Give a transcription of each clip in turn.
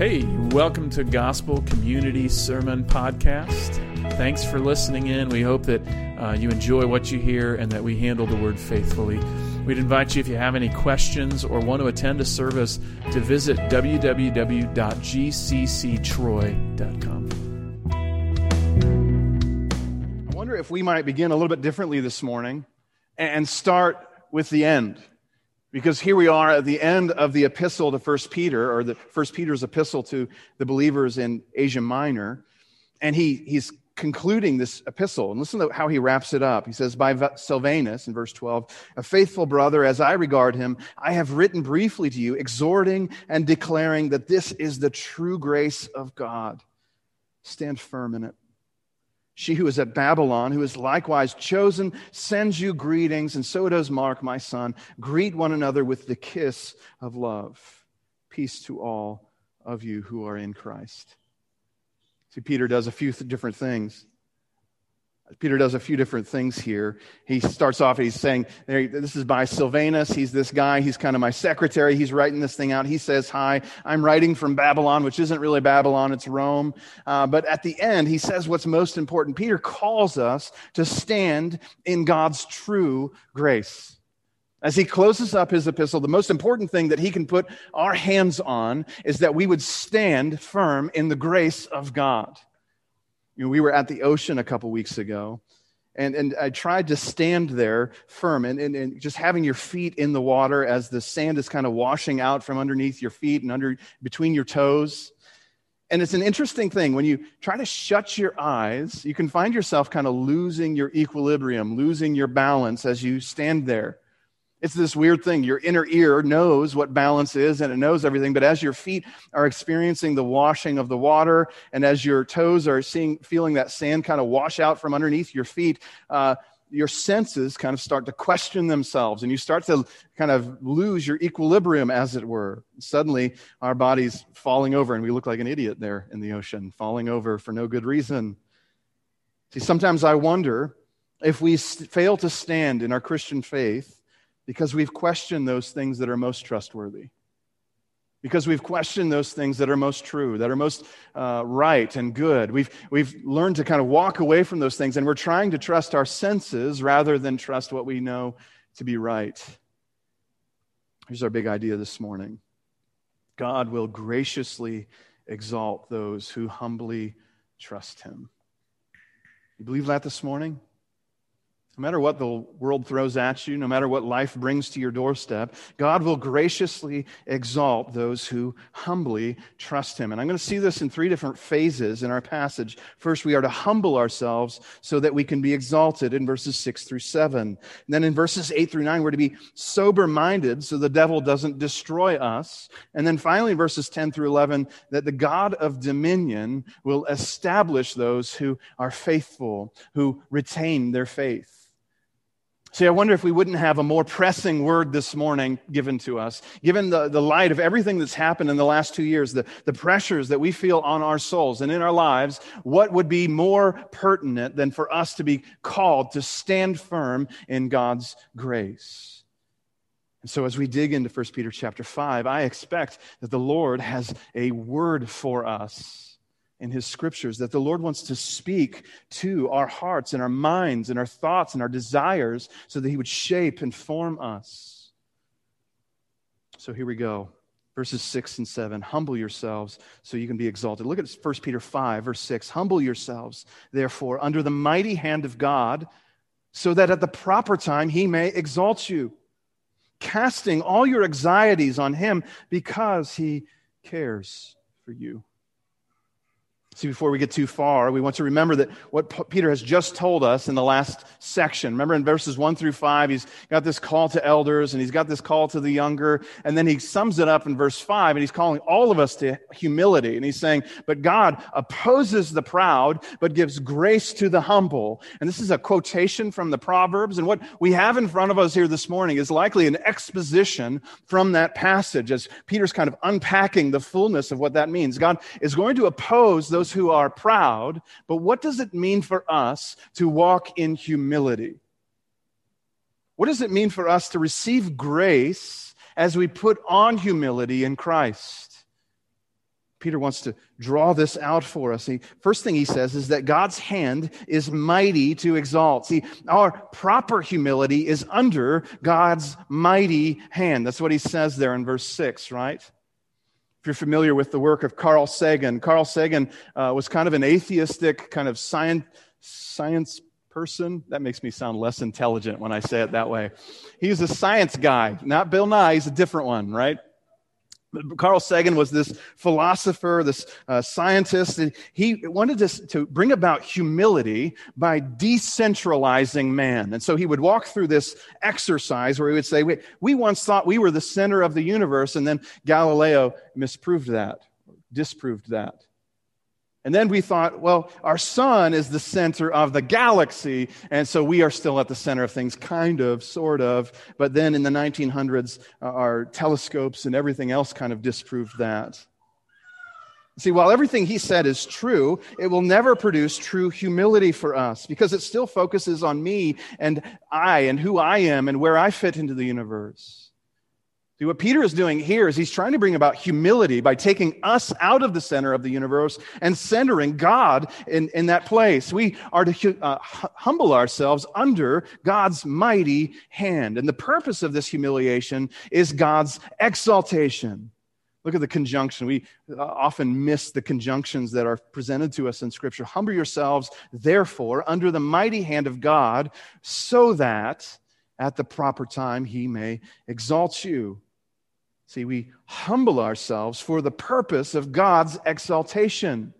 Hey, welcome to Gospel Community Sermon Podcast. Thanks for listening in. We hope that uh, you enjoy what you hear and that we handle the word faithfully. We'd invite you, if you have any questions or want to attend a service, to visit www.gcctroy.com. I wonder if we might begin a little bit differently this morning and start with the end. Because here we are at the end of the epistle to First Peter, or the First Peter's epistle to the believers in Asia Minor, and he, he's concluding this epistle. And listen to how he wraps it up. He says, By Silvanus, in verse 12, a faithful brother, as I regard him, I have written briefly to you, exhorting and declaring that this is the true grace of God. Stand firm in it. She who is at Babylon, who is likewise chosen, sends you greetings, and so does Mark, my son. Greet one another with the kiss of love. Peace to all of you who are in Christ. See, Peter does a few th- different things. Peter does a few different things here. He starts off, he's saying, This is by Silvanus. He's this guy. He's kind of my secretary. He's writing this thing out. He says, Hi, I'm writing from Babylon, which isn't really Babylon, it's Rome. Uh, but at the end, he says what's most important. Peter calls us to stand in God's true grace. As he closes up his epistle, the most important thing that he can put our hands on is that we would stand firm in the grace of God. You know, we were at the ocean a couple weeks ago, and, and I tried to stand there firm and, and, and just having your feet in the water as the sand is kind of washing out from underneath your feet and under between your toes. And it's an interesting thing when you try to shut your eyes, you can find yourself kind of losing your equilibrium, losing your balance as you stand there. It's this weird thing. Your inner ear knows what balance is and it knows everything. But as your feet are experiencing the washing of the water and as your toes are seeing, feeling that sand kind of wash out from underneath your feet, uh, your senses kind of start to question themselves and you start to kind of lose your equilibrium, as it were. Suddenly, our body's falling over and we look like an idiot there in the ocean, falling over for no good reason. See, sometimes I wonder if we fail to stand in our Christian faith because we've questioned those things that are most trustworthy. Because we've questioned those things that are most true, that are most uh, right and good. We've, we've learned to kind of walk away from those things, and we're trying to trust our senses rather than trust what we know to be right. Here's our big idea this morning God will graciously exalt those who humbly trust him. You believe that this morning? No matter what the world throws at you, no matter what life brings to your doorstep, God will graciously exalt those who humbly trust Him. And I'm going to see this in three different phases in our passage. First, we are to humble ourselves so that we can be exalted in verses 6 through 7. And then in verses 8 through 9, we're to be sober minded so the devil doesn't destroy us. And then finally, verses 10 through 11, that the God of dominion will establish those who are faithful, who retain their faith. See, I wonder if we wouldn't have a more pressing word this morning given to us, given the, the light of everything that's happened in the last two years, the, the pressures that we feel on our souls and in our lives, what would be more pertinent than for us to be called to stand firm in God's grace? And so as we dig into 1 Peter chapter 5, I expect that the Lord has a word for us in his scriptures that the Lord wants to speak to our hearts and our minds and our thoughts and our desires so that he would shape and form us. So here we go. Verses 6 and 7. Humble yourselves so you can be exalted. Look at 1 Peter 5, verse 6. Humble yourselves, therefore, under the mighty hand of God, so that at the proper time he may exalt you, casting all your anxieties on him because he cares for you. See, before we get too far, we want to remember that what Peter has just told us in the last section. Remember in verses one through five, he's got this call to elders and he's got this call to the younger. And then he sums it up in verse five and he's calling all of us to humility. And he's saying, but God opposes the proud, but gives grace to the humble. And this is a quotation from the Proverbs. And what we have in front of us here this morning is likely an exposition from that passage as Peter's kind of unpacking the fullness of what that means. God is going to oppose those those who are proud, but what does it mean for us to walk in humility? What does it mean for us to receive grace as we put on humility in Christ? Peter wants to draw this out for us. He, first thing he says is that God's hand is mighty to exalt. See, our proper humility is under God's mighty hand. That's what he says there in verse 6, right? If you're familiar with the work of Carl Sagan, Carl Sagan uh, was kind of an atheistic, kind of science, science person. That makes me sound less intelligent when I say it that way. He's a science guy, not Bill Nye, he's a different one, right? Carl Sagan was this philosopher, this uh, scientist. And he wanted to, to bring about humility by decentralizing man. And so he would walk through this exercise where he would say, Wait, we once thought we were the center of the universe, and then Galileo misproved that, disproved that. And then we thought, well, our sun is the center of the galaxy, and so we are still at the center of things, kind of, sort of. But then in the 1900s, uh, our telescopes and everything else kind of disproved that. See, while everything he said is true, it will never produce true humility for us because it still focuses on me and I and who I am and where I fit into the universe. See, what Peter is doing here is he's trying to bring about humility by taking us out of the center of the universe and centering God in, in that place. We are to uh, humble ourselves under God's mighty hand. And the purpose of this humiliation is God's exaltation. Look at the conjunction. We uh, often miss the conjunctions that are presented to us in Scripture. Humble yourselves, therefore, under the mighty hand of God, so that at the proper time he may exalt you. See, we humble ourselves for the purpose of God's exaltation.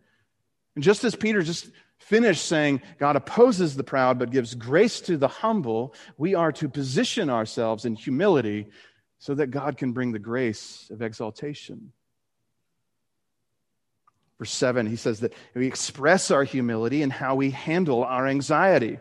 And just as Peter just finished saying, God opposes the proud but gives grace to the humble, we are to position ourselves in humility so that God can bring the grace of exaltation. Verse 7, he says that we express our humility in how we handle our anxiety.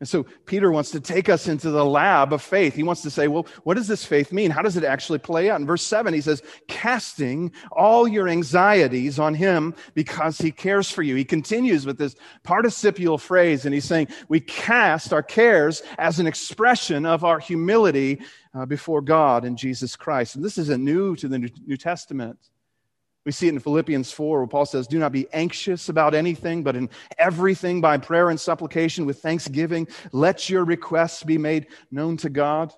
And so Peter wants to take us into the lab of faith. He wants to say, well, what does this faith mean? How does it actually play out? In verse 7, he says, casting all your anxieties on him because he cares for you. He continues with this participial phrase, and he's saying, we cast our cares as an expression of our humility uh, before God in Jesus Christ. And this isn't new to the New Testament. We see it in Philippians 4, where Paul says, Do not be anxious about anything, but in everything by prayer and supplication with thanksgiving, let your requests be made known to God.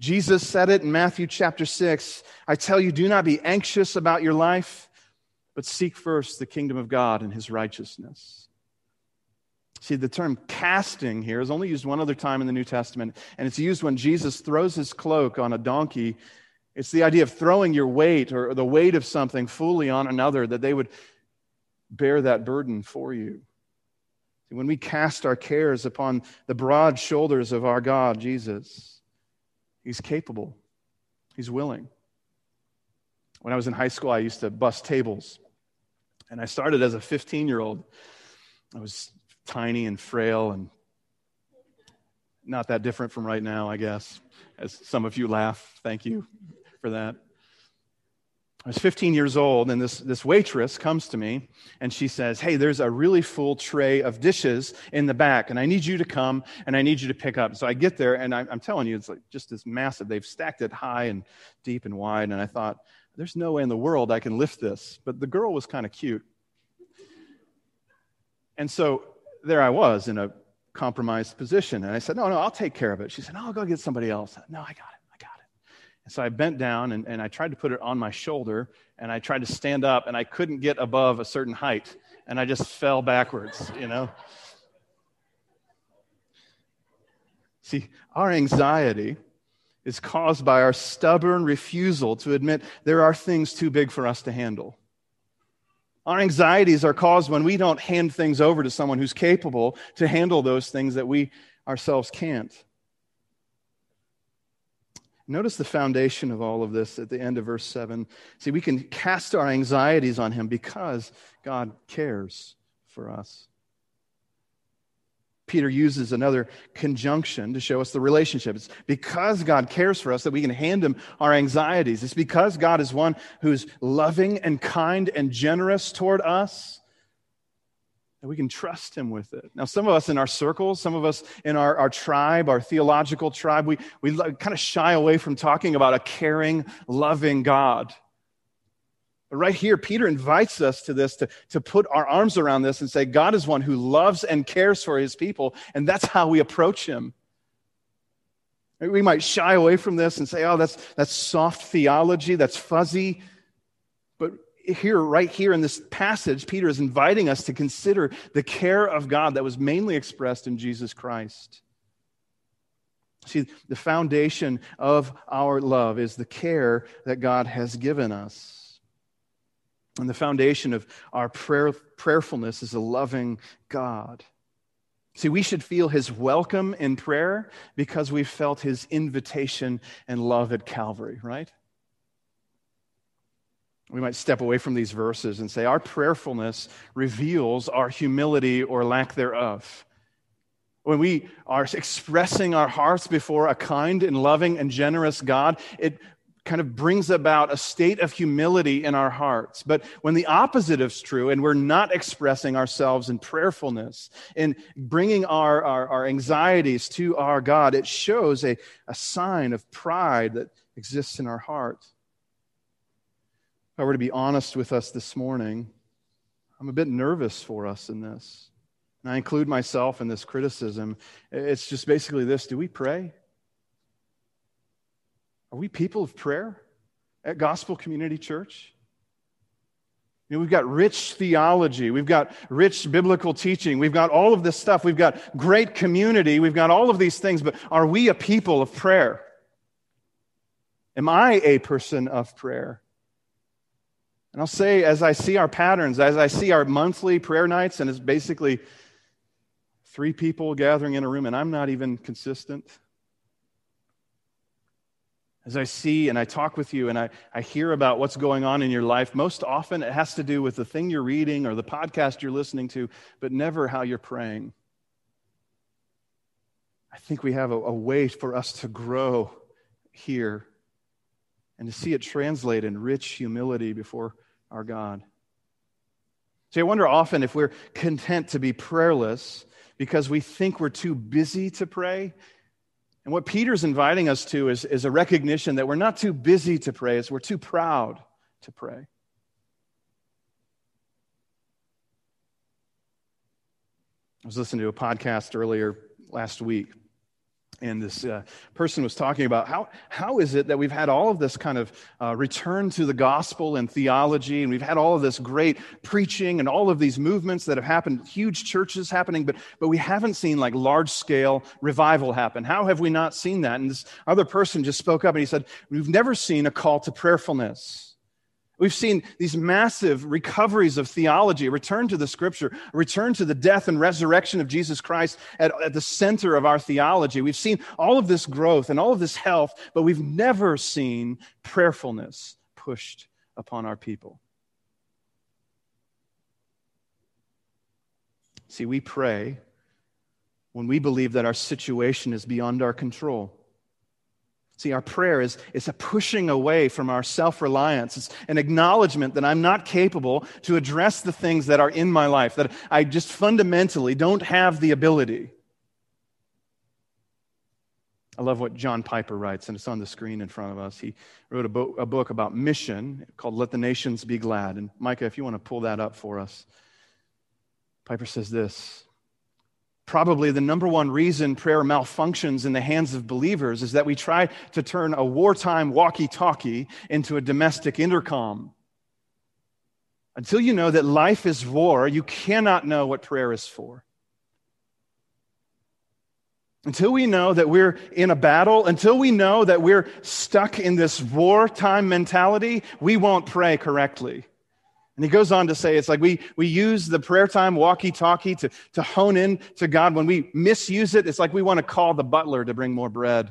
Jesus said it in Matthew chapter 6 I tell you, do not be anxious about your life, but seek first the kingdom of God and his righteousness. See, the term casting here is only used one other time in the New Testament, and it's used when Jesus throws his cloak on a donkey it's the idea of throwing your weight or the weight of something fully on another, that they would bear that burden for you. When we cast our cares upon the broad shoulders of our God, Jesus, He's capable, He's willing. When I was in high school, I used to bust tables. And I started as a 15 year old. I was tiny and frail and not that different from right now, I guess, as some of you laugh. Thank you for that. I was 15 years old, and this, this waitress comes to me and she says, Hey, there's a really full tray of dishes in the back, and I need you to come and I need you to pick up. So I get there, and I, I'm telling you, it's like just this massive. They've stacked it high and deep and wide, and I thought, There's no way in the world I can lift this. But the girl was kind of cute. And so there I was in a compromised position. And I said, No, no, I'll take care of it. She said, No, I'll go get somebody else. No, I got it. So I bent down and, and I tried to put it on my shoulder and I tried to stand up and I couldn't get above a certain height and I just fell backwards, you know. See, our anxiety is caused by our stubborn refusal to admit there are things too big for us to handle. Our anxieties are caused when we don't hand things over to someone who's capable to handle those things that we ourselves can't. Notice the foundation of all of this at the end of verse 7. See, we can cast our anxieties on him because God cares for us. Peter uses another conjunction to show us the relationship. It's because God cares for us that we can hand him our anxieties. It's because God is one who's loving and kind and generous toward us that we can trust him with it. Now, some of us in our circles, some of us in our, our tribe, our theological tribe, we, we kind of shy away from talking about a caring, loving God. But right here, Peter invites us to this, to, to put our arms around this and say, God is one who loves and cares for his people, and that's how we approach him. We might shy away from this and say, oh, that's, that's soft theology, that's fuzzy. But here, right here in this passage, Peter is inviting us to consider the care of God that was mainly expressed in Jesus Christ. See, the foundation of our love is the care that God has given us. And the foundation of our prayer, prayerfulness is a loving God. See, we should feel his welcome in prayer because we felt his invitation and love at Calvary, right? We might step away from these verses and say our prayerfulness reveals our humility or lack thereof. When we are expressing our hearts before a kind and loving and generous God, it kind of brings about a state of humility in our hearts. But when the opposite is true and we're not expressing ourselves in prayerfulness, in bringing our, our, our, anxieties to our God, it shows a, a sign of pride that exists in our heart. I were to be honest with us this morning, I'm a bit nervous for us in this. And I include myself in this criticism. It's just basically this do we pray? Are we people of prayer at Gospel Community Church? You know, we've got rich theology. We've got rich biblical teaching. We've got all of this stuff. We've got great community. We've got all of these things. But are we a people of prayer? Am I a person of prayer? And I'll say, as I see our patterns, as I see our monthly prayer nights, and it's basically three people gathering in a room, and I'm not even consistent as I see and I talk with you and I, I hear about what's going on in your life, most often it has to do with the thing you're reading or the podcast you're listening to, but never how you're praying. I think we have a, a way for us to grow here and to see it translate in rich humility before our God. See, I wonder often if we're content to be prayerless because we think we're too busy to pray and what Peter's inviting us to is, is a recognition that we're not too busy to pray, it's we're too proud to pray. I was listening to a podcast earlier last week and this uh, person was talking about how, how is it that we've had all of this kind of uh, return to the gospel and theology, and we've had all of this great preaching and all of these movements that have happened, huge churches happening, but, but we haven't seen like large scale revival happen. How have we not seen that? And this other person just spoke up and he said, We've never seen a call to prayerfulness. We've seen these massive recoveries of theology, return to the scripture, return to the death and resurrection of Jesus Christ at, at, the center of our theology. We've seen all of this growth and all of this health, but we've never seen prayerfulness pushed upon our people. See, we pray when we believe that our situation is beyond our control. See, our prayer is, is a pushing away from our self reliance. It's an acknowledgement that I'm not capable to address the things that are in my life, that I just fundamentally don't have the ability. I love what John Piper writes, and it's on the screen in front of us. He wrote a, bo- a book about mission called Let the Nations Be Glad. And Micah, if you want to pull that up for us, Piper says this Probably the number one reason prayer malfunctions in the hands of believers is that we try to turn a wartime walkie talkie into a domestic intercom. Until you know that life is war, you cannot know what prayer is for. Until we know that we're in a battle, until we know that we're stuck in this wartime mentality, we won't pray correctly. And he goes on to say it's like we, we use the prayer time walkie talkie to, to hone in to God. When we misuse it, it's like we want to call the butler to bring more bread.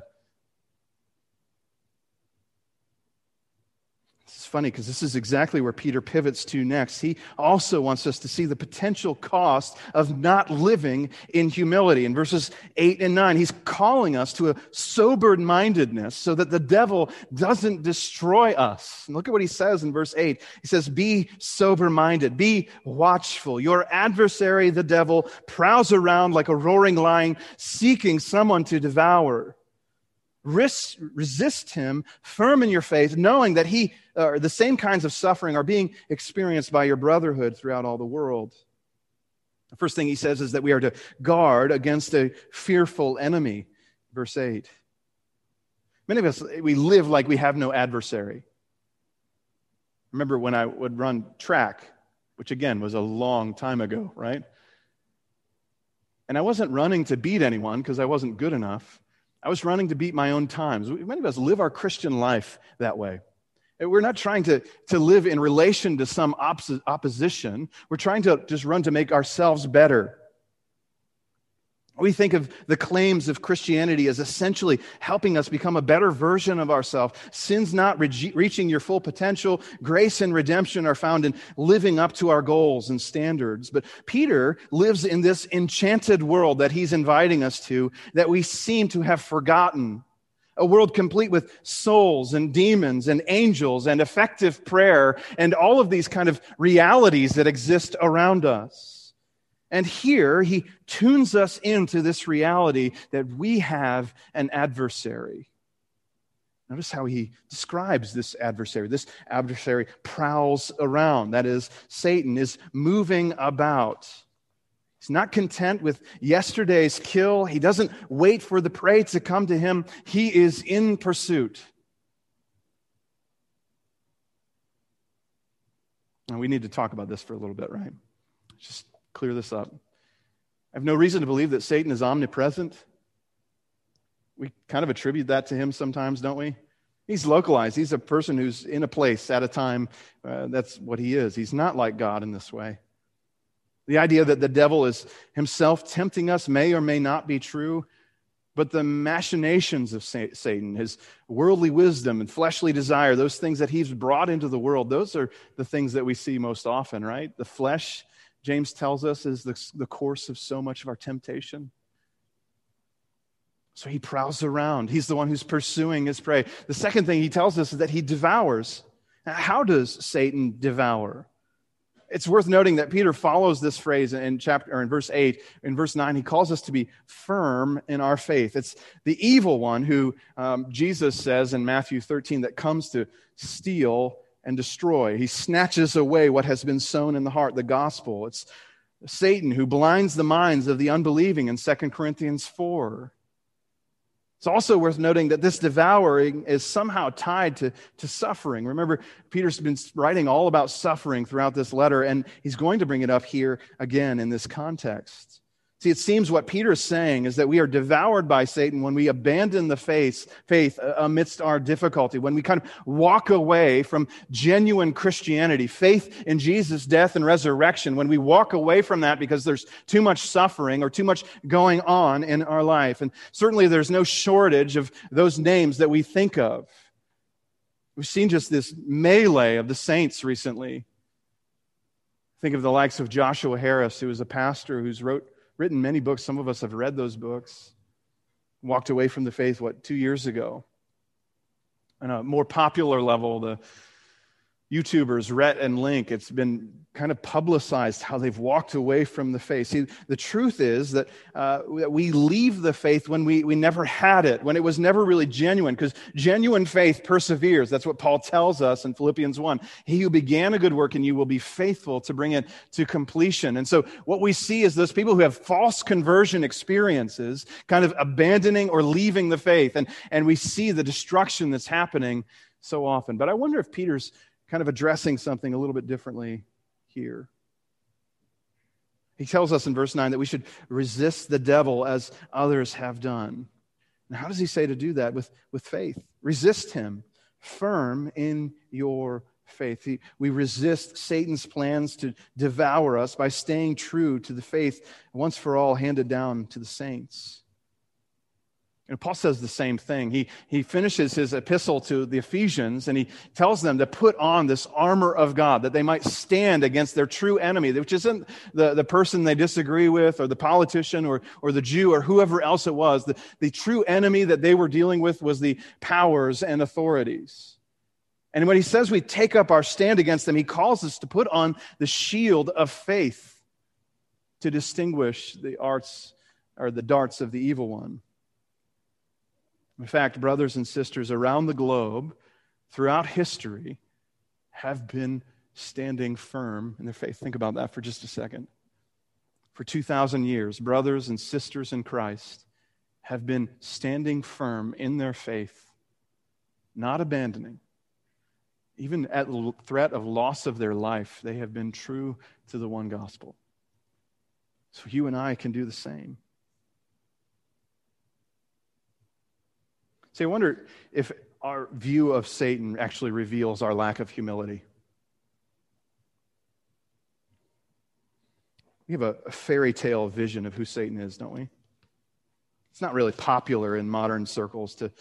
Funny because this is exactly where Peter pivots to next. He also wants us to see the potential cost of not living in humility. In verses 8 and 9, he's calling us to a sober mindedness so that the devil doesn't destroy us. And look at what he says in verse 8. He says, Be sober minded, be watchful. Your adversary, the devil, prowls around like a roaring lion, seeking someone to devour. Resist him firm in your faith, knowing that he, uh, the same kinds of suffering are being experienced by your brotherhood throughout all the world. The first thing he says is that we are to guard against a fearful enemy. Verse 8. Many of us, we live like we have no adversary. Remember when I would run track, which again was a long time ago, right? And I wasn't running to beat anyone because I wasn't good enough. I was running to beat my own times. Many of us live our Christian life that way. We're not trying to, to live in relation to some opposition. We're trying to just run to make ourselves better. We think of the claims of Christianity as essentially helping us become a better version of ourselves. Sin's not re- reaching your full potential. Grace and redemption are found in living up to our goals and standards. But Peter lives in this enchanted world that he's inviting us to that we seem to have forgotten. A world complete with souls and demons and angels and effective prayer and all of these kind of realities that exist around us. And here he tunes us into this reality that we have an adversary. Notice how he describes this adversary. This adversary prowls around. That is, Satan is moving about. He's not content with yesterday's kill. He doesn't wait for the prey to come to him. He is in pursuit. And we need to talk about this for a little bit, right? Just clear this up. I have no reason to believe that Satan is omnipresent. We kind of attribute that to him sometimes, don't we? He's localized. He's a person who's in a place at a time. Uh, that's what he is. He's not like God in this way. The idea that the devil is himself tempting us may or may not be true, but the machinations of Satan, his worldly wisdom and fleshly desire, those things that he's brought into the world, those are the things that we see most often, right? The flesh James tells us, is the, the course of so much of our temptation. So he prowls around. He's the one who's pursuing his prey. The second thing he tells us is that he devours. Now, how does Satan devour? It's worth noting that Peter follows this phrase in chapter or in verse 8. In verse 9, he calls us to be firm in our faith. It's the evil one who um, Jesus says in Matthew 13 that comes to steal, and destroy. He snatches away what has been sown in the heart, the gospel. It's Satan who blinds the minds of the unbelieving in 2 Corinthians 4. It's also worth noting that this devouring is somehow tied to, to suffering. Remember, Peter's been writing all about suffering throughout this letter, and he's going to bring it up here again in this context. See, it seems what Peter is saying is that we are devoured by Satan when we abandon the faith, faith uh, amidst our difficulty, when we kind of walk away from genuine Christianity, faith in Jesus' death and resurrection, when we walk away from that because there's too much suffering or too much going on in our life. And certainly there's no shortage of those names that we think of. We've seen just this melee of the saints recently. Think of the likes of Joshua Harris, who was a pastor who's wrote written many books. Some of us have read those books. Walked away from the faith, what, two years ago? On a more popular level, the YouTubers, Rhett and Link, it's been kind of publicized how they've walked away from the faith. See, the truth is that uh, we leave the faith when we, we never had it, when it was never really genuine, because genuine faith perseveres. That's what Paul tells us in Philippians 1. He who began a good work in you will be faithful to bring it to completion. And so what we see is those people who have false conversion experiences kind of abandoning or leaving the faith. And, and we see the destruction that's happening so often. But I wonder if Peter's kind of addressing something a little bit differently here. He tells us in verse 9 that we should resist the devil as others have done. And how does he say to do that? With, with faith. Resist him, firm in your faith. He, we resist Satan's plans to devour us by staying true to the faith once for all handed down to the saints. And Paul says the same thing. He, he finishes his epistle to the Ephesians and he tells them to put on this armor of God that they might stand against their true enemy, which isn't the, the person they disagree with or the politician or, or the Jew or whoever else it was. The, the true enemy that they were dealing with was the powers and authorities. And when he says we take up our stand against them, he calls us to put on the shield of faith to distinguish the arts or the darts of the evil one. In fact, brothers and sisters around the globe, throughout history, have been standing firm in their faith. Think about that for just a second. For 2,000 years, brothers and sisters in Christ have been standing firm in their faith, not abandoning. Even at the threat of loss of their life, they have been true to the one gospel. So you and I can do the same. See, I wonder if our view of Satan actually reveals our lack of humility. We have a, fairy tale vision of who Satan is, don't we? It's not really popular in modern circles to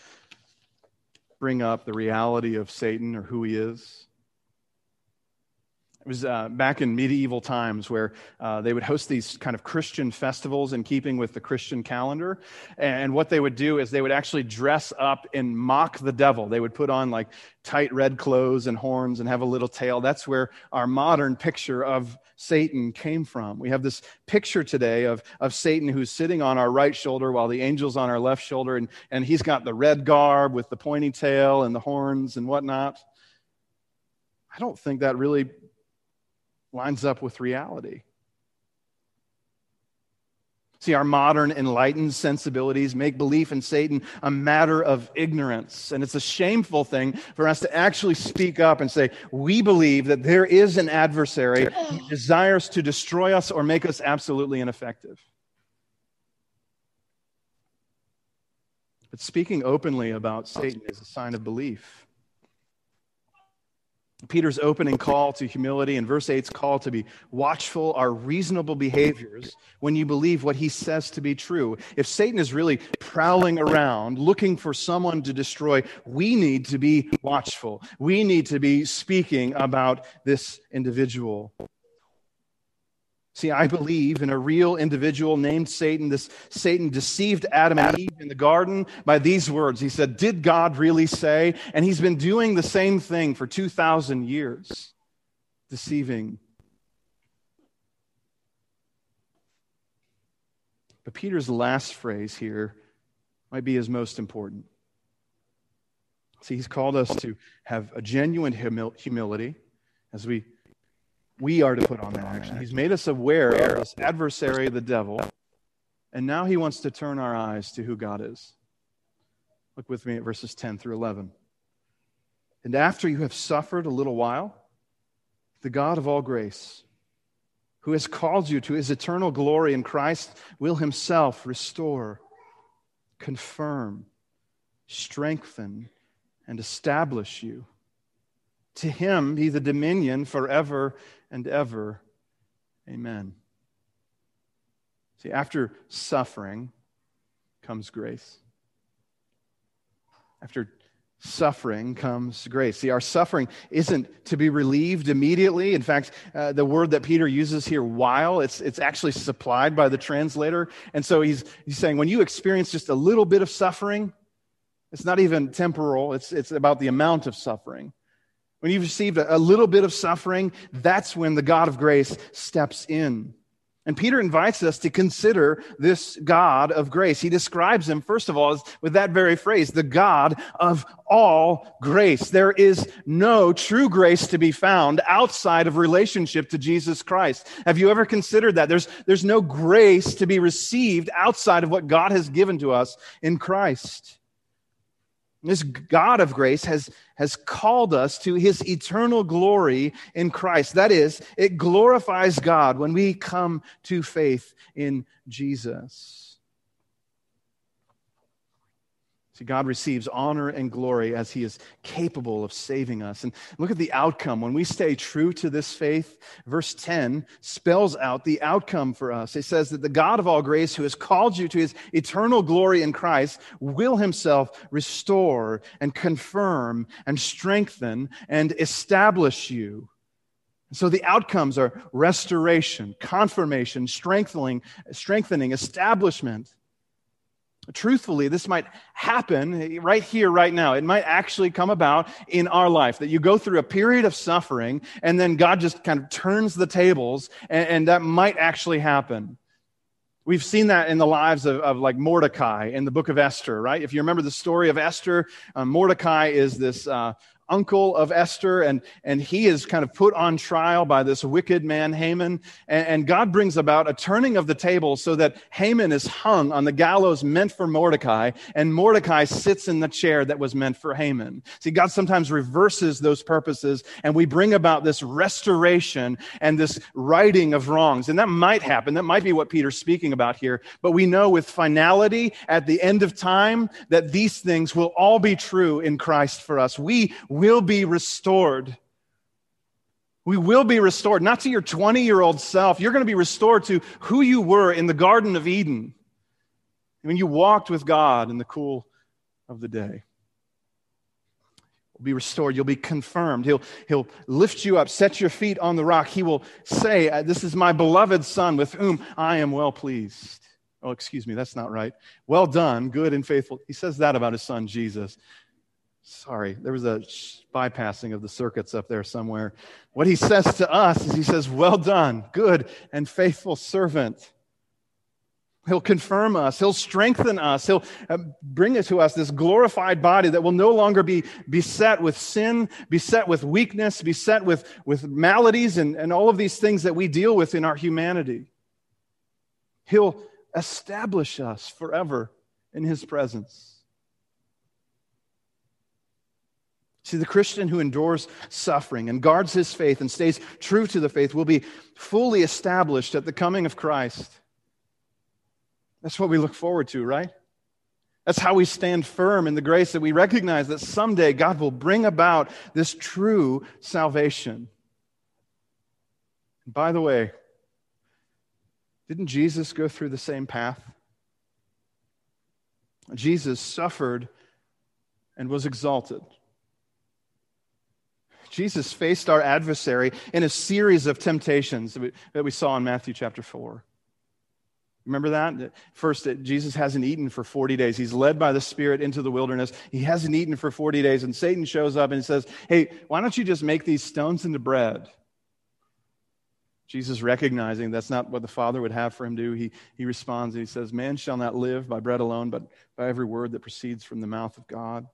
bring up the reality of Satan or who he is. It was uh, back in medieval times where uh, they would host these kind of Christian festivals in keeping with the Christian calendar. And what they would do is they would actually dress up and mock the devil. They would put on like tight red clothes and horns and have a little tail. That's where our modern picture of Satan came from. We have this picture today of, of Satan who's sitting on our right shoulder while the angel's on our left shoulder. And, and he's got the red garb with the pointy tail and the horns and whatnot. I don't think that really lines up with reality. See, our modern enlightened sensibilities make belief in Satan a matter of ignorance. And it's a shameful thing for us to actually speak up and say, we believe that there is an adversary who desires to destroy us or make us absolutely ineffective. But speaking openly about Satan is a sign of belief. Peter's opening call to humility and verse 8's call to be watchful are reasonable behaviors when you believe what he says to be true. If Satan is really prowling around looking for someone to destroy, we need to be watchful. We need to be speaking about this individual. See, I believe in a real individual named Satan. This Satan deceived Adam and Eve in the garden by these words. He said, Did God really say? And he's been doing the same thing for 2,000 years, deceiving. But Peter's last phrase here might be his most important. See, he's called us to have a genuine humil- humility as we we are to put on that action. He's made us aware of this adversary, the devil, and now he wants to turn our eyes to who God is. Look with me at verses 10 through 11. And after you have suffered a little while, the God of all grace, who has called you to his eternal glory in Christ, will himself restore, confirm, strengthen, and establish you. To him be the dominion forever and ever. Amen. See, after suffering comes grace. After suffering comes grace. See, our suffering isn't to be relieved immediately. In fact, uh, the word that Peter uses here, while, it's, it's actually supplied by the translator. And so he's, he's saying when you experience just a little bit of suffering, it's not even temporal, it's, it's about the amount of suffering. When you've received a little bit of suffering, that's when the God of grace steps in. And Peter invites us to consider this God of grace. He describes him, first of all, with that very phrase, the God of all grace. There is no true grace to be found outside of relationship to Jesus Christ. Have you ever considered that? There's, there's no grace to be received outside of what God has given to us in Christ. This God of grace has, has called us to his eternal glory in Christ. That is, it glorifies God when we come to faith in Jesus. See, God receives honor and glory as He is capable of saving us. And look at the outcome. When we stay true to this faith, verse 10 spells out the outcome for us. It says that the God of all grace, who has called you to His eternal glory in Christ, will Himself restore and confirm and strengthen and establish you. So the outcomes are restoration, confirmation, strengthening, strengthening, establishment. Truthfully, this might happen right here, right now. It might actually come about in our life that you go through a period of suffering and then God just kind of turns the tables, and, and that might actually happen. We've seen that in the lives of, of, like Mordecai in the book of Esther, right? If you remember the story of Esther, uh, Mordecai is this uh, uncle of Esther, and, and he is kind of put on trial by this wicked man, Haman. And, and God brings about a turning of the table so that Haman is hung on the gallows meant for Mordecai, and Mordecai sits in the chair that was meant for Haman. See, God sometimes reverses those purposes, and we bring about this restoration and this righting of wrongs. And that might happen. That might be what Peter's speaking about here. But we know with finality at the end of time that these things will all be true in Christ for us. We will be restored. We will be restored, not to your 20 year old self. You're going to be restored to who you were in the Garden of Eden when you walked with God in the cool of the day. You'll be restored. You'll be confirmed. He'll, he'll lift you up, set your feet on the rock. He will say, uh, This is my beloved Son with whom I am well pleased. Oh, excuse me, that's not right. Well done, good and faithful. He says that about his son, Jesus. Sorry, there was a bypassing of the circuits up there somewhere. What he says to us is he says, Well done, good and faithful servant. He'll confirm us. He'll strengthen us. He'll uh, bring it to us this glorified body that will no longer be beset with sin, beset with weakness, beset with, with maladies and, and all of these things that we deal with in our humanity. He'll establish us forever in his presence. See, the Christian who endures suffering and guards his faith and stays true to the faith will be fully established at the coming of Christ. That's what we look forward to, right? That's how we stand firm in the grace that we recognize that someday God will bring about this true salvation. And by the way, didn't Jesus go through the same path? Jesus suffered and was exalted. Jesus faced our adversary in a series of temptations that we, that we saw in Matthew chapter 4. Remember that? First, Jesus hasn't eaten for 40 days. He's led by the Spirit into the wilderness. He hasn't eaten for 40 days, and Satan shows up and says, Hey, why don't you just make these stones into bread? Jesus, recognizing that's not what the Father would have for him do, he, he responds and he says, Man shall not live by bread alone, but by every word that proceeds from the mouth of God.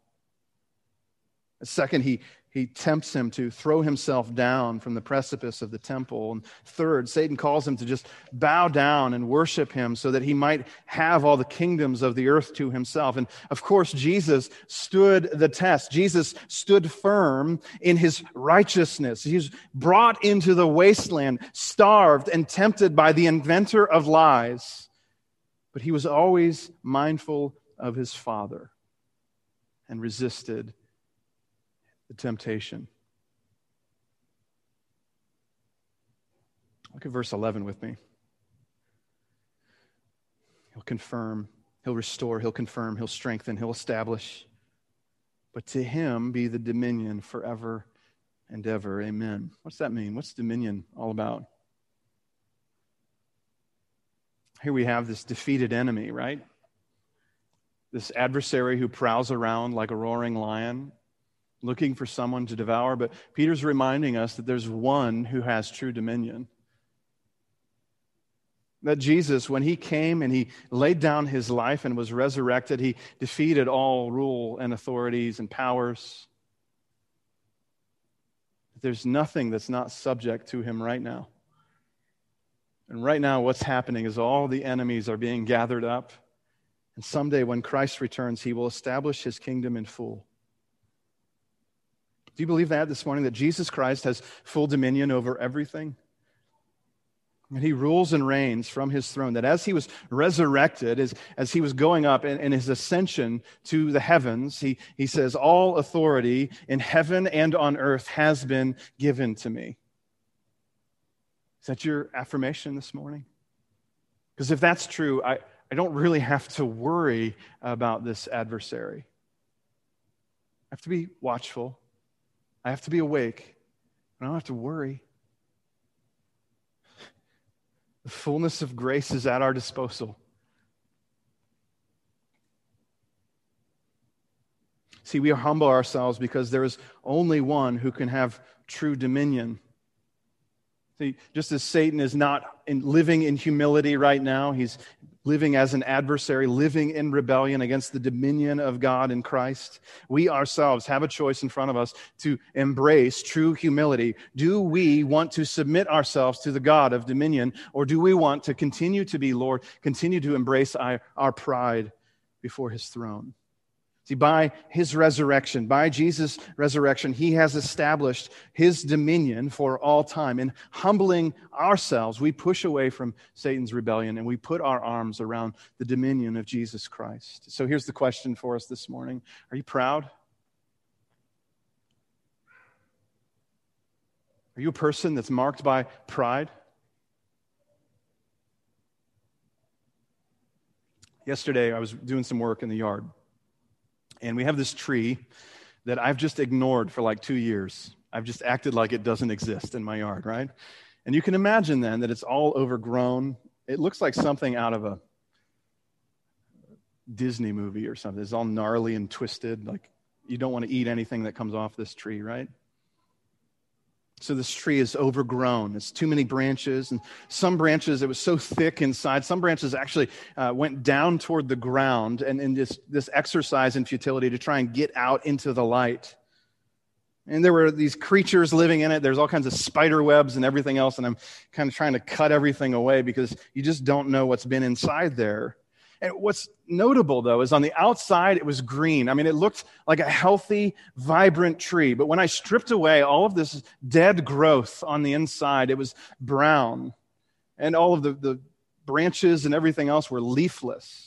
Second, he, he tempts him to throw himself down from the precipice of the temple. And third, Satan calls him to just bow down and worship him so that he might have all the kingdoms of the earth to himself. And of course, Jesus stood the test. Jesus stood firm in his righteousness. He was brought into the wasteland, starved and tempted by the inventor of lies. But he was always mindful of his Father and resisted the temptation. Look at verse 11 with me. He'll confirm, he'll restore, he'll confirm, he'll strengthen, he'll establish. But to him be the dominion forever and ever. Amen. What's that mean? What's dominion all about? Here we have this defeated enemy, right? This adversary who prowls around like a roaring lion, looking for someone to devour. But Peter's reminding us that there's one who has true dominion. That Jesus, when he came and he laid down his life and was resurrected, he defeated all rule and authorities and powers. There's nothing that's not subject to him right now. And right now, what's happening is all the enemies are being gathered up. And someday, when Christ returns, he will establish his kingdom in full. Do you believe that this morning, that Jesus Christ has full dominion over everything? And he rules and reigns from his throne. That as he was resurrected, as, as he was going up in, in his ascension to the heavens, he, he says, All authority in heaven and on earth has been given to me. Is that your affirmation this morning? Because if that's true, I, I don't really have to worry about this adversary. I have to be watchful. I have to be awake. I don't have to worry. The fullness of grace is at our disposal. See, we humble ourselves because there is only one who can have true dominion. See, just as Satan is not in, living in humility right now, he's living as an adversary, living in rebellion against the dominion of God in Christ. We ourselves have a choice in front of us to embrace true humility. Do we want to submit ourselves to the God of dominion, or do we want to continue to be Lord, continue to embrace our, our pride before his throne? See, by his resurrection, by Jesus' resurrection, he has established his dominion for all time. In humbling ourselves, we push away from Satan's rebellion and we put our arms around the dominion of Jesus Christ. So here's the question for us this morning Are you proud? Are you a person that's marked by pride? Yesterday, I was doing some work in the yard and we have this tree that I've just ignored for like two years. I've just acted like it doesn't exist in my yard, right? And you can imagine then that it's all overgrown. It looks like something out of a Disney movie or something. It's all gnarly and twisted. Like you don't want to eat anything that comes off this tree, right? So this tree is overgrown. It's too many branches, and some branches it was so thick inside. Some branches actually uh, went down toward the ground, and in this this exercise in futility to try and get out into the light. And there were these creatures living in it. There's all kinds of spider webs and everything else, and I'm kind of trying to cut everything away because you just don't know what's been inside there. And what's notable, though, is on the outside, it was green. I mean, it looked like a healthy, vibrant tree. But when I stripped away all of this dead growth on the inside, it was brown. And all of the, the branches and everything else were leafless.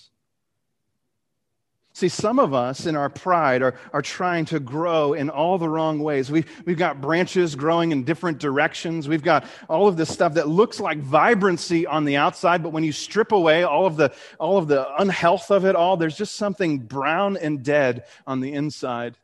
See, some of us in our pride are, are trying to grow in all the wrong ways. We've, we've got branches growing in different directions. We've got all of this stuff that looks like vibrancy on the outside, but when you strip away all of the, all of the unhealth of it all, there's just something brown and dead on the inside.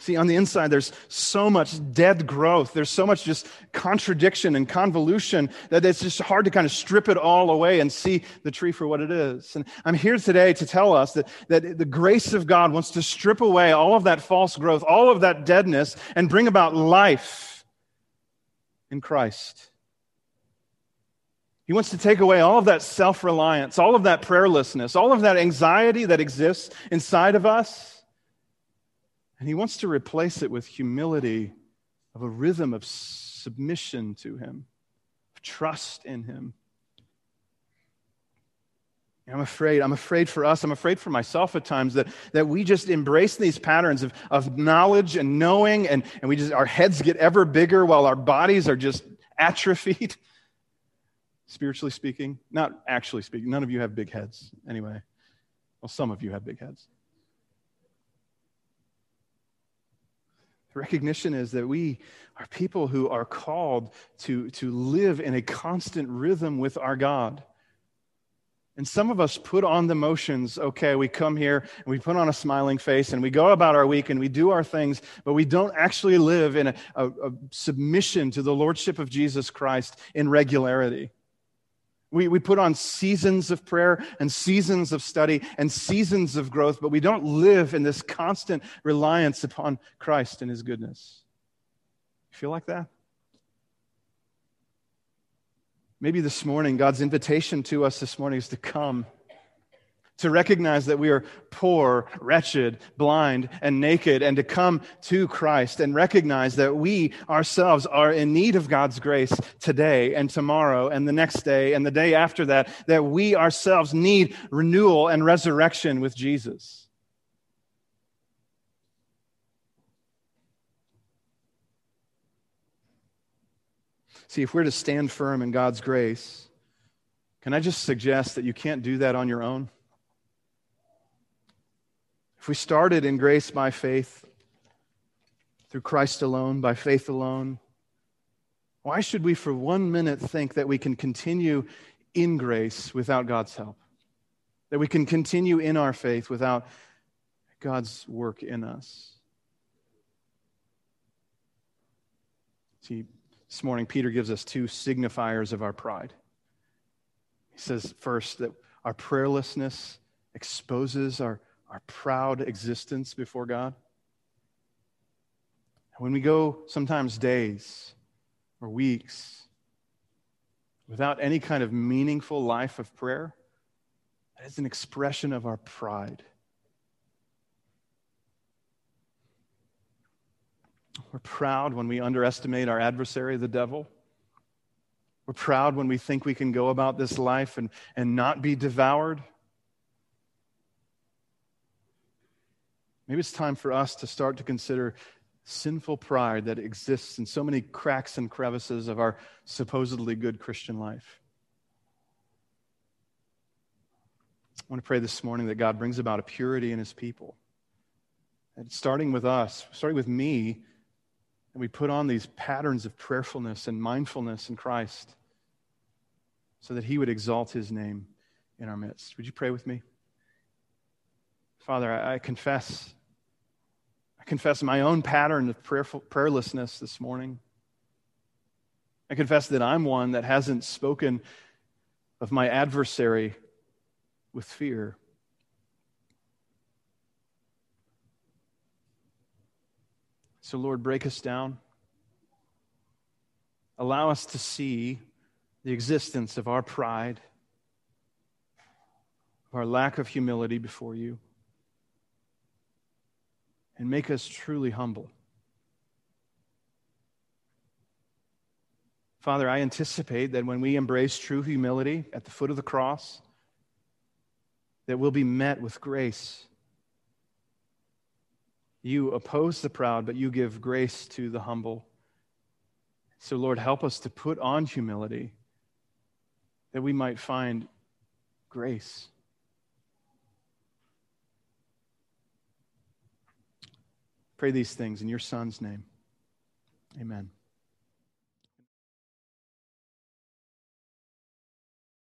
See, on the inside, there's so much dead growth. There's so much just contradiction and convolution that it's just hard to kind of strip it all away and see the tree for what it is. And I'm here today to tell us that, that the grace of God wants to strip away all of that false growth, all of that deadness, and bring about life in Christ. He wants to take away all of that self reliance, all of that prayerlessness, all of that anxiety that exists inside of us and he wants to replace it with humility of a rhythm of submission to him, of trust in him. I'm afraid. I'm afraid for us. I'm afraid for myself at times that, that we just embrace these patterns of, of knowledge and knowing, and, and we just our heads get ever bigger while our bodies are just atrophied, spiritually speaking. Not actually speaking. None of you have big heads, anyway. Well, some of you have big heads. Recognition is that we are people who are called to, to live in a constant rhythm with our God. And some of us put on the motions. Okay, we come here and we put on a smiling face and we go about our week and we do our things, but we don't actually live in a, a, a submission to the Lordship of Jesus Christ in regularity. We, we put on seasons of prayer and seasons of study and seasons of growth, but we don't live in this constant reliance upon Christ and his goodness. You feel like that? Maybe this morning, God's invitation to us this morning is to come to recognize that we are poor, wretched, blind, and naked, and to come to Christ and recognize that we ourselves are in need of God's grace today and tomorrow and the next day and the day after that, that we ourselves need renewal and resurrection with Jesus. See, if we're to stand firm in God's grace, can I just suggest that you can't do that on your own? If we started in grace by faith, through Christ alone, by faith alone, why should we for one minute think that we can continue in grace without God's help? That we can continue in our faith without God's work in us? See, this morning, Peter gives us two signifiers of our pride. He says, first, that our prayerlessness exposes our our proud existence before God. When we go sometimes days or weeks without any kind of meaningful life of prayer, that is an expression of our pride. We're proud when we underestimate our adversary, the devil. We're proud when we think we can go about this life and, and not be devoured. Maybe it's time for us to start to consider sinful pride that exists in so many cracks and crevices of our supposedly good Christian life. I want to pray this morning that God brings about a purity in his people. Starting with us, starting with me, and we put on these patterns of prayerfulness and mindfulness in Christ so that he would exalt his name in our midst. Would you pray with me? Father, I confess. Confess my own pattern of prayerlessness this morning. I confess that I'm one that hasn't spoken of my adversary with fear. So, Lord, break us down. Allow us to see the existence of our pride, of our lack of humility before you, and make us truly humble. Father, I anticipate that when we embrace true humility at the foot of the cross, that we'll be met with grace you oppose the proud, but you give grace to the humble. So, Lord, help us to put on humility that we might find grace. Pray these things in your Son's name. Amen.